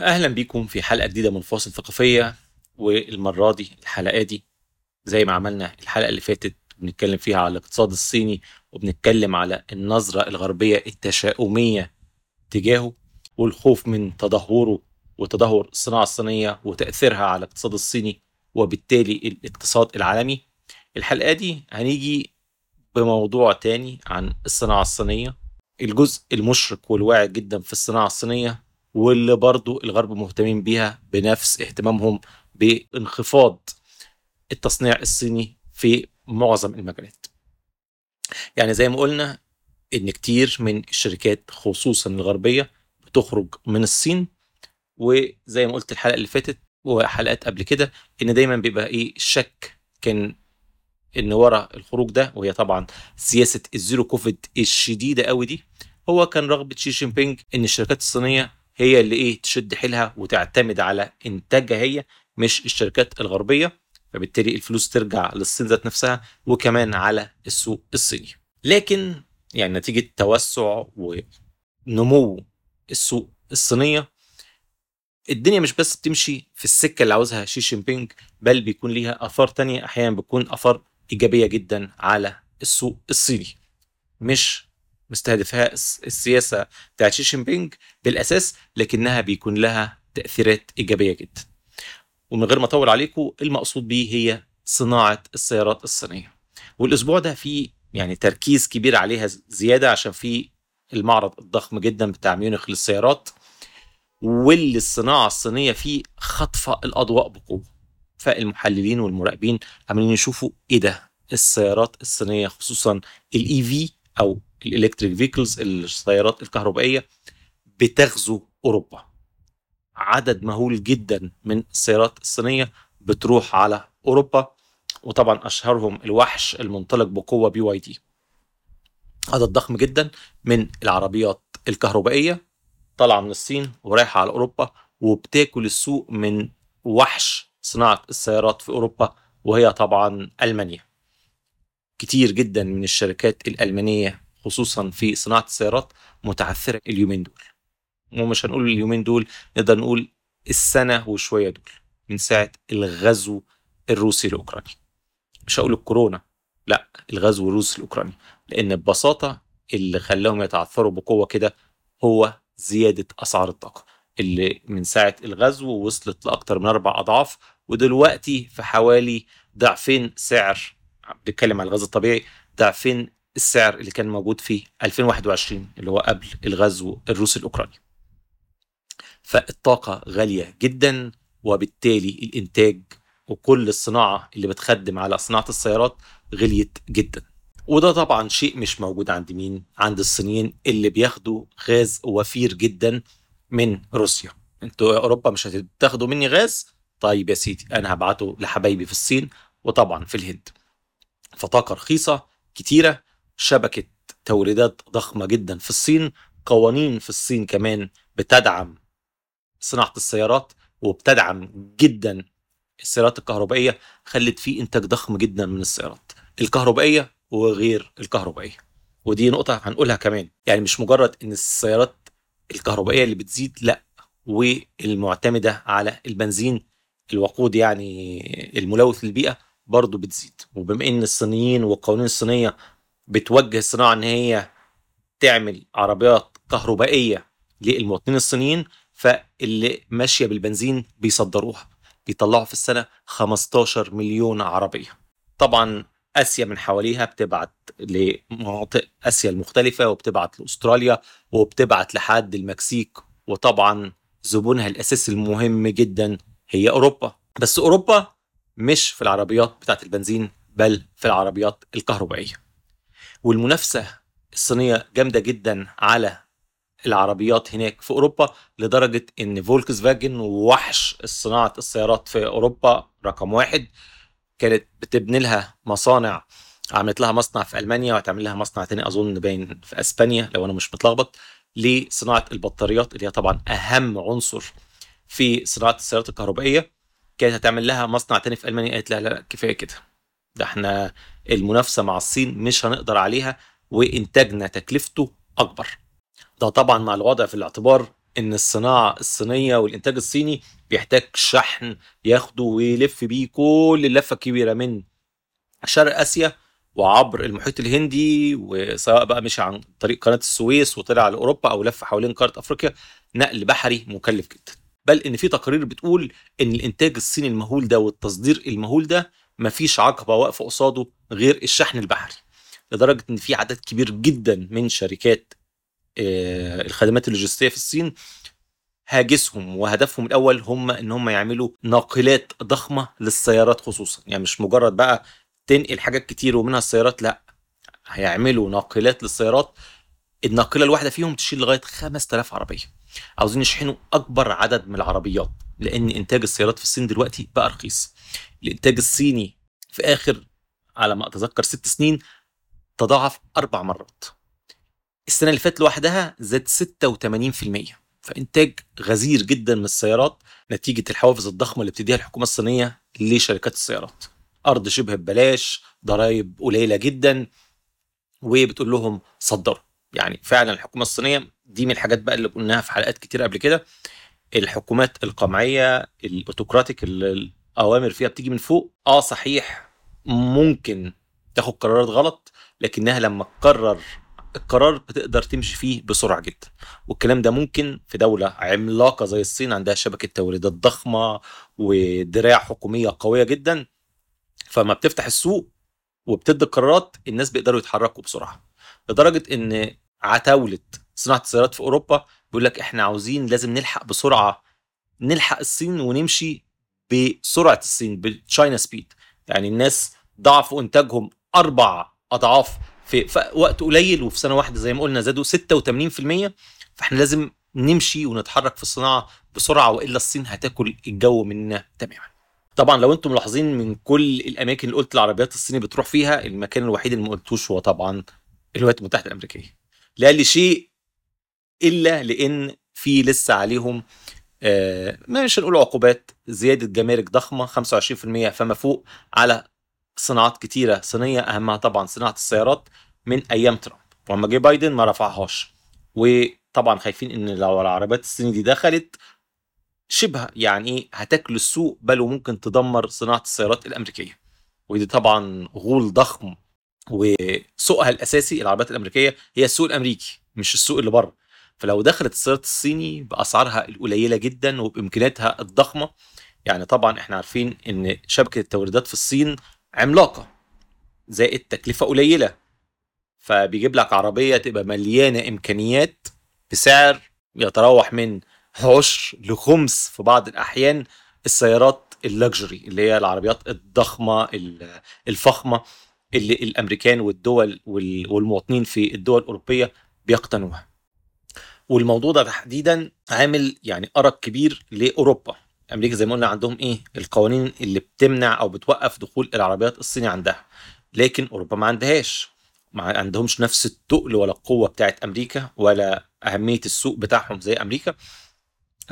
أهلا بيكم في حلقة جديدة من فاصل ثقافية والمرة دي الحلقة دي زي ما عملنا الحلقة اللي فاتت بنتكلم فيها على الاقتصاد الصيني وبنتكلم على النظرة الغربية التشاؤمية تجاهه والخوف من تدهوره وتدهور الصناعة الصينية وتأثيرها على الاقتصاد الصيني وبالتالي الاقتصاد العالمي. الحلقة دي هنيجي بموضوع تاني عن الصناعة الصينية. الجزء المشرق والواعي جدا في الصناعة الصينية واللي برضو الغرب مهتمين بيها بنفس اهتمامهم بانخفاض التصنيع الصيني في معظم المجالات. يعني زي ما قلنا إن كتير من الشركات خصوصا الغربية بتخرج من الصين وزي ما قلت الحلقة اللي فاتت وحلقات قبل كده إن دايما بيبقى إيه الشك كان إن ورا الخروج ده وهي طبعا سياسة ال zero COVID الشديدة قوي دي هو كان رغبة شي جين بينج إن الشركات الصينية هي اللي إيه تشد حيلها وتعتمد على إنتاجها هي مش الشركات الغربية. فبالتالي الفلوس ترجع للصين ذات نفسها وكمان على السوق الصيني. لكن يعني نتيجة توسع ونمو السوق الصينية الدنيا مش بس بتمشي في السكة اللي عاوزها شي جين بينج بل بيكون ليها آثار تانية. أحيانا بتكون آثار إيجابية جدا على السوق الصيني. مش مستهدفها السياسة بتاعت شي بينج بالأساس لكنها بيكون لها تأثيرات إيجابية جدا. ومن غير ما أطول عليكم المقصود بيه هي صناعة السيارات الصينية. والأسبوع ده في يعني تركيز كبير عليها زيادة عشان في المعرض الضخم جدا بتاع ميونخ للسيارات واللي الصناعه الصينية فيه خاطفه الأضواء بقوة. فالمحللين والمراقبين عمالين يشوفوا إيه ده؟ السيارات الصينية خصوصا ال EV أو ال electric vehicles السيارات الكهربائية بتغزو أوروبا. عدد مهول جدا من السيارات الصينية بتروح على أوروبا وطبعا أشهرهم الوحش المنطلق بقوة BYD. عدد ضخم جدا من العربيات الكهربائية. طالعه من الصين ورايحه على أوروبا وبتاكل السوق من وحش صناعة السيارات في أوروبا وهي طبعا ألمانيا. كتير جدا من الشركات الألمانية خصوصا في صناعة السيارات متعثرة اليومين دول. ومش هنقول اليومين دول نقدر نقول السنة وشوية دول من ساعة الغزو الروسي الأوكراني. مش هقول الكورونا لا الغزو الروسي الأوكراني. لأن ببساطة اللي خلاهم يتعثروا بقوة كده هو زيادة أسعار الطاقة اللي من ساعة الغزو وصلت لاكثر من أربع أضعاف ودلوقتي في حوالي ضعفين سعر بنتكلم على الغاز الطبيعي ضعفين السعر اللي كان موجود في 2021 اللي هو قبل الغزو الروسي الأوكراني. فالطاقة غالية جدا وبالتالي الإنتاج وكل الصناعة اللي بتخدم على صناعة السيارات غليت جدا. وده طبعا شيء مش موجود عند مين؟ عند الصينيين اللي بياخدوا غاز وفير جدا من روسيا. أنتوا يا أوروبا مش هتاخدوا مني غاز؟ طيب يا سيدي أنا هبعته لحبايبي في الصين وطبعا في الهند. فطاقة رخيصة كتيرة شبكة توريدات ضخمة جدا في الصين قوانين في الصين كمان بتدعم صناعة السيارات وبتدعم جدا السيارات الكهربائية خلت في إنتاج ضخم جدا من السيارات. الكهربائية وغير الكهربائية. ودي نقطة هنقولها كمان. يعني مش مجرد إن السيارات الكهربائية اللي بتزيد لأ والمعتمدة على البنزين الوقود يعني الملوث للبيئة برضه بتزيد. وبما إن الصينيين والقوانين الصينية بتوجه الصناعه إن هي تعمل عربيات كهربائية للمواطنين الصينيين فاللي ماشية بالبنزين بيصدروها بيطلعوا في السنة 15 مليون عربية. طبعا آسيا من حواليها بتبعت لمناطق آسيا المختلفة وبتبعت لأستراليا وبتبعت لحد المكسيك وطبعا زبونها الأساسي المهم جدا هي أوروبا. بس أوروبا مش في العربيات بتاعت البنزين بل في العربيات الكهربائية. والمنافسة الصينية جامدة جدا على العربيات هناك في أوروبا لدرجة إن فولكس فاجن وحش صناعة السيارات في أوروبا رقم واحد. كانت بتبني لها مصانع عملت لها مصنع في ألمانيا وهتعمل لها مصنع تاني أظن باين في إسبانيا لو أنا مش متلخبط لصناعة البطاريات اللي هي طبعا أهم عنصر في صناعة السيارات الكهربائية. كانت هتعمل لها مصنع تاني في ألمانيا. قالت لا لا كفاية كده. ده إحنا المنافسة مع الصين مش هنقدر عليها وإنتاجنا تكلفته أكبر. ده طبعا مع الوضع في الاعتبار إن الصناعة الصينية والإنتاج الصيني بيحتاج شحن ياخده ويلف بيه كل اللفة الكبيرة من شرق آسيا وعبر المحيط الهندي وسواء بقى مشي عن طريق قناة السويس وطلع على أوروبا أو لف حوالين قارة أفريقيا نقل بحري مكلف جدا. بل إن في تقارير بتقول إن الإنتاج الصيني المهول ده والتصدير المهول ده مفيش عقبة واقفه قصاده غير الشحن البحري. لدرجة إن في عدد كبير جدا من شركات آه، الخدمات اللوجستية في الصين هاجسهم وهدفهم الأول هم إن هم يعملوا ناقلات ضخمة للسيارات خصوصا. يعني مش مجرد بقى تنقل حاجات كتير ومنها السيارات لأ هيعملوا ناقلات للسيارات الناقلة الواحدة فيهم تشيل لغاية 5000 عربية. عاوزين يشحنوا أكبر عدد من العربيات لأن إنتاج السيارات في الصين دلوقتي بقى رخيص. الإنتاج الصيني في آخر على ما أتذكر ست سنين تضاعف أربع مرات. السنة اللي فاتت لوحدها زاد 86% فإنتاج غزير جدا من السيارات نتيجة الحوافز الضخمة اللي بتديها الحكومة الصينية لشركات السيارات. أرض شبه ببلاش ضرائب قليلة جدا وبتقول لهم صدروا. يعني فعلا الحكومة الصينية دي من الحاجات بقى اللي قلناها في حلقات كتير قبل كده الحكومات القمعية الأوتوكراتيك الأوامر فيها بتيجي من فوق. آه صحيح ممكن تاخد قرارات غلط لكنها لما تقرر القرار بتقدر تمشي فيه بسرعة جدا. والكلام ده ممكن في دولة عملاقة زي الصين عندها شبكة توريدات ضخمة ودراع حكومية قوية جدا فما بتفتح السوق وبتدي قرارات الناس بيقدروا يتحركوا بسرعة. لدرجة إن عتاولة صناعة السيارات في أوروبا بيقول لك إحنا عاوزين لازم نلحق بسرعة نلحق الصين ونمشي بسرعة الصين بالتشاينا سبيد يعني الناس ضعفوا إنتاجهم أربع أضعاف في وقت قليل وفي سنة واحدة زي ما قلنا زادوا 86% فإحنا لازم نمشي ونتحرك في الصناعة بسرعة وإلا الصين هتاكل الجو مننا تماما. طبعا لو أنتم ملاحظين من كل الأماكن اللي قلت العربيات الصيني بتروح فيها المكان الوحيد اللي ما قلتوش هو طبعا الولايات المتحدة الأمريكية. لا لشيء إلا لأن في لسه عليهم آه مش هنقول عقوبات زيادة جمارك ضخمة 25% فما فوق على صناعات كتيرة صينية أهمها طبعا صناعة السيارات من أيام ترامب. ولما جه بايدن ما رفعهاش. وطبعا خايفين إن لو العربيات الصيني دي دخلت شبه يعني إيه هتاكل السوق بل وممكن تدمر صناعة السيارات الأمريكية. ودي طبعا غول ضخم وسوقها الأساسي العربيات الأمريكية هي السوق الأمريكي مش السوق اللي بره. فلو دخلت السيارات الصيني بأسعارها القليلة جدا وبإمكانياتها الضخمة يعني طبعا إحنا عارفين إن شبكة التوريدات في الصين عملاقة زائد تكلفة قليلة. فبيجيب لك عربية تبقى مليانة إمكانيات بسعر يتراوح من عشر لخمس في بعض الأحيان السيارات اللكجري اللي هي العربيات الضخمة الفخمة. اللي الأمريكان والدول والمواطنين في الدول الأوروبية بيقتنوها. والموضوع ده تحديدا عامل يعني أرق كبير لأوروبا. أمريكا زي ما قلنا عندهم إيه؟ القوانين اللي بتمنع أو بتوقف دخول العربيات الصيني عندها. لكن أوروبا ما عندهاش. ما عندهمش نفس التقل ولا القوة بتاعت أمريكا ولا أهمية السوق بتاعهم زي أمريكا.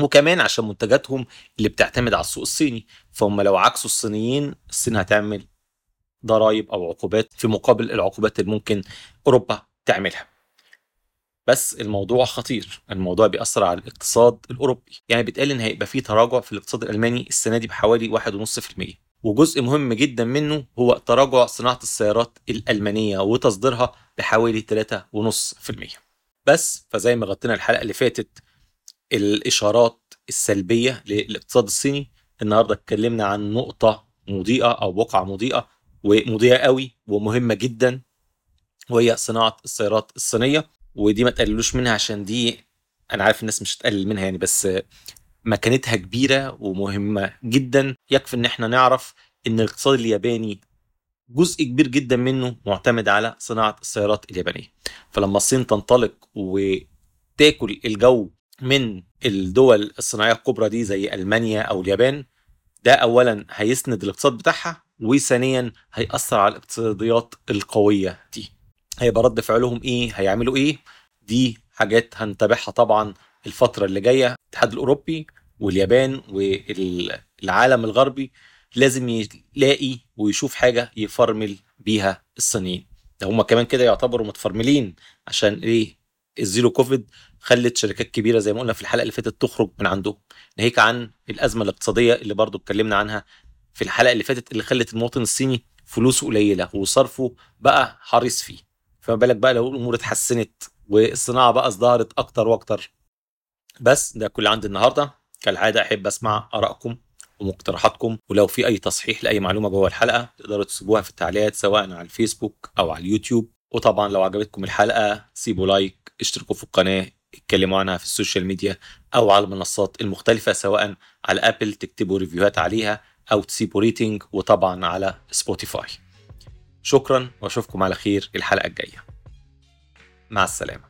وكمان عشان منتجاتهم اللي بتعتمد على السوق الصيني. فهم لو عكسوا الصينيين الصين هتعمل ضرائب أو عقوبات في مقابل العقوبات اللي ممكن أوروبا تعملها. بس الموضوع خطير. الموضوع بيأثر على الاقتصاد الأوروبي. يعني بيتقال إن هيبقى فيه تراجع في الاقتصاد الألماني السنة دي بحوالي 1.5% وجزء مهم جدا منه هو تراجع صناعة السيارات الألمانية وتصديرها بحوالي 3.5% بس فزي ما غطينا الحلقة اللي فاتت الإشارات السلبية للاقتصاد الصيني النهاردة اتكلمنا عن نقطة مضيئة أو بقعة مضيئة ومضيئة قوي ومهمة جدا وهي صناعة السيارات الصينية. ودي ما تقللوش منها عشان دي أنا عارف الناس مش هتقلل منها يعني بس مكانتها كبيرة ومهمة جدا. يكفي إن إحنا نعرف إن الاقتصاد الياباني جزء كبير جدا منه معتمد على صناعة السيارات اليابانية. فلما الصين تنطلق وتاكل الجو من الدول الصناعية الكبرى دي زي ألمانيا أو اليابان ده اولا هيسند الاقتصاد بتاعها وثانيا هيأثر على الاقتصاديات القوية دي. هيبقى رد فعلهم إيه؟ هيعملوا إيه؟ دي حاجات هنتابعها طبعا الفترة اللي جاية. الاتحاد الأوروبي واليابان والعالم الغربي لازم يلاقي ويشوف حاجة يفرمل بيها الصينيين. هم كمان كده يعتبروا متفرملين عشان إيه؟ الزيرو كوفيد خلت شركات كبيرة زي ما قلنا في الحلقة اللي فاتت تخرج من عندهم ناهيك عن الأزمة الاقتصادية اللي برضو اتكلمنا عنها في الحلقة اللي فاتت اللي خلت المواطن الصيني فلوسه قليلة وصرفه بقى حريص فيه. فما بالك بقى لو الأمور اتحسنت والصناعة بقى ازدهرت أكتر وأكتر. بس ده كل عندي النهارده. كالعادة أحب أسمع آرائكم ومقترحاتكم. ولو في أي تصحيح لأي معلومة جوه الحلقة تقدروا تسيبوها في التعليقات سواء على الفيسبوك أو على اليوتيوب. وطبعا لو عجبتكم الحلقة سيبوا like اشتركوا في القناة اتكلموا عنها في ال social media أو على المنصات المختلفة سواء على Apple تكتبوا review هات عليها أو تسيبوا rating وطبعا على Spotify شكرا وأشوفكم على خير الحلقة الجاية. مع السلامة.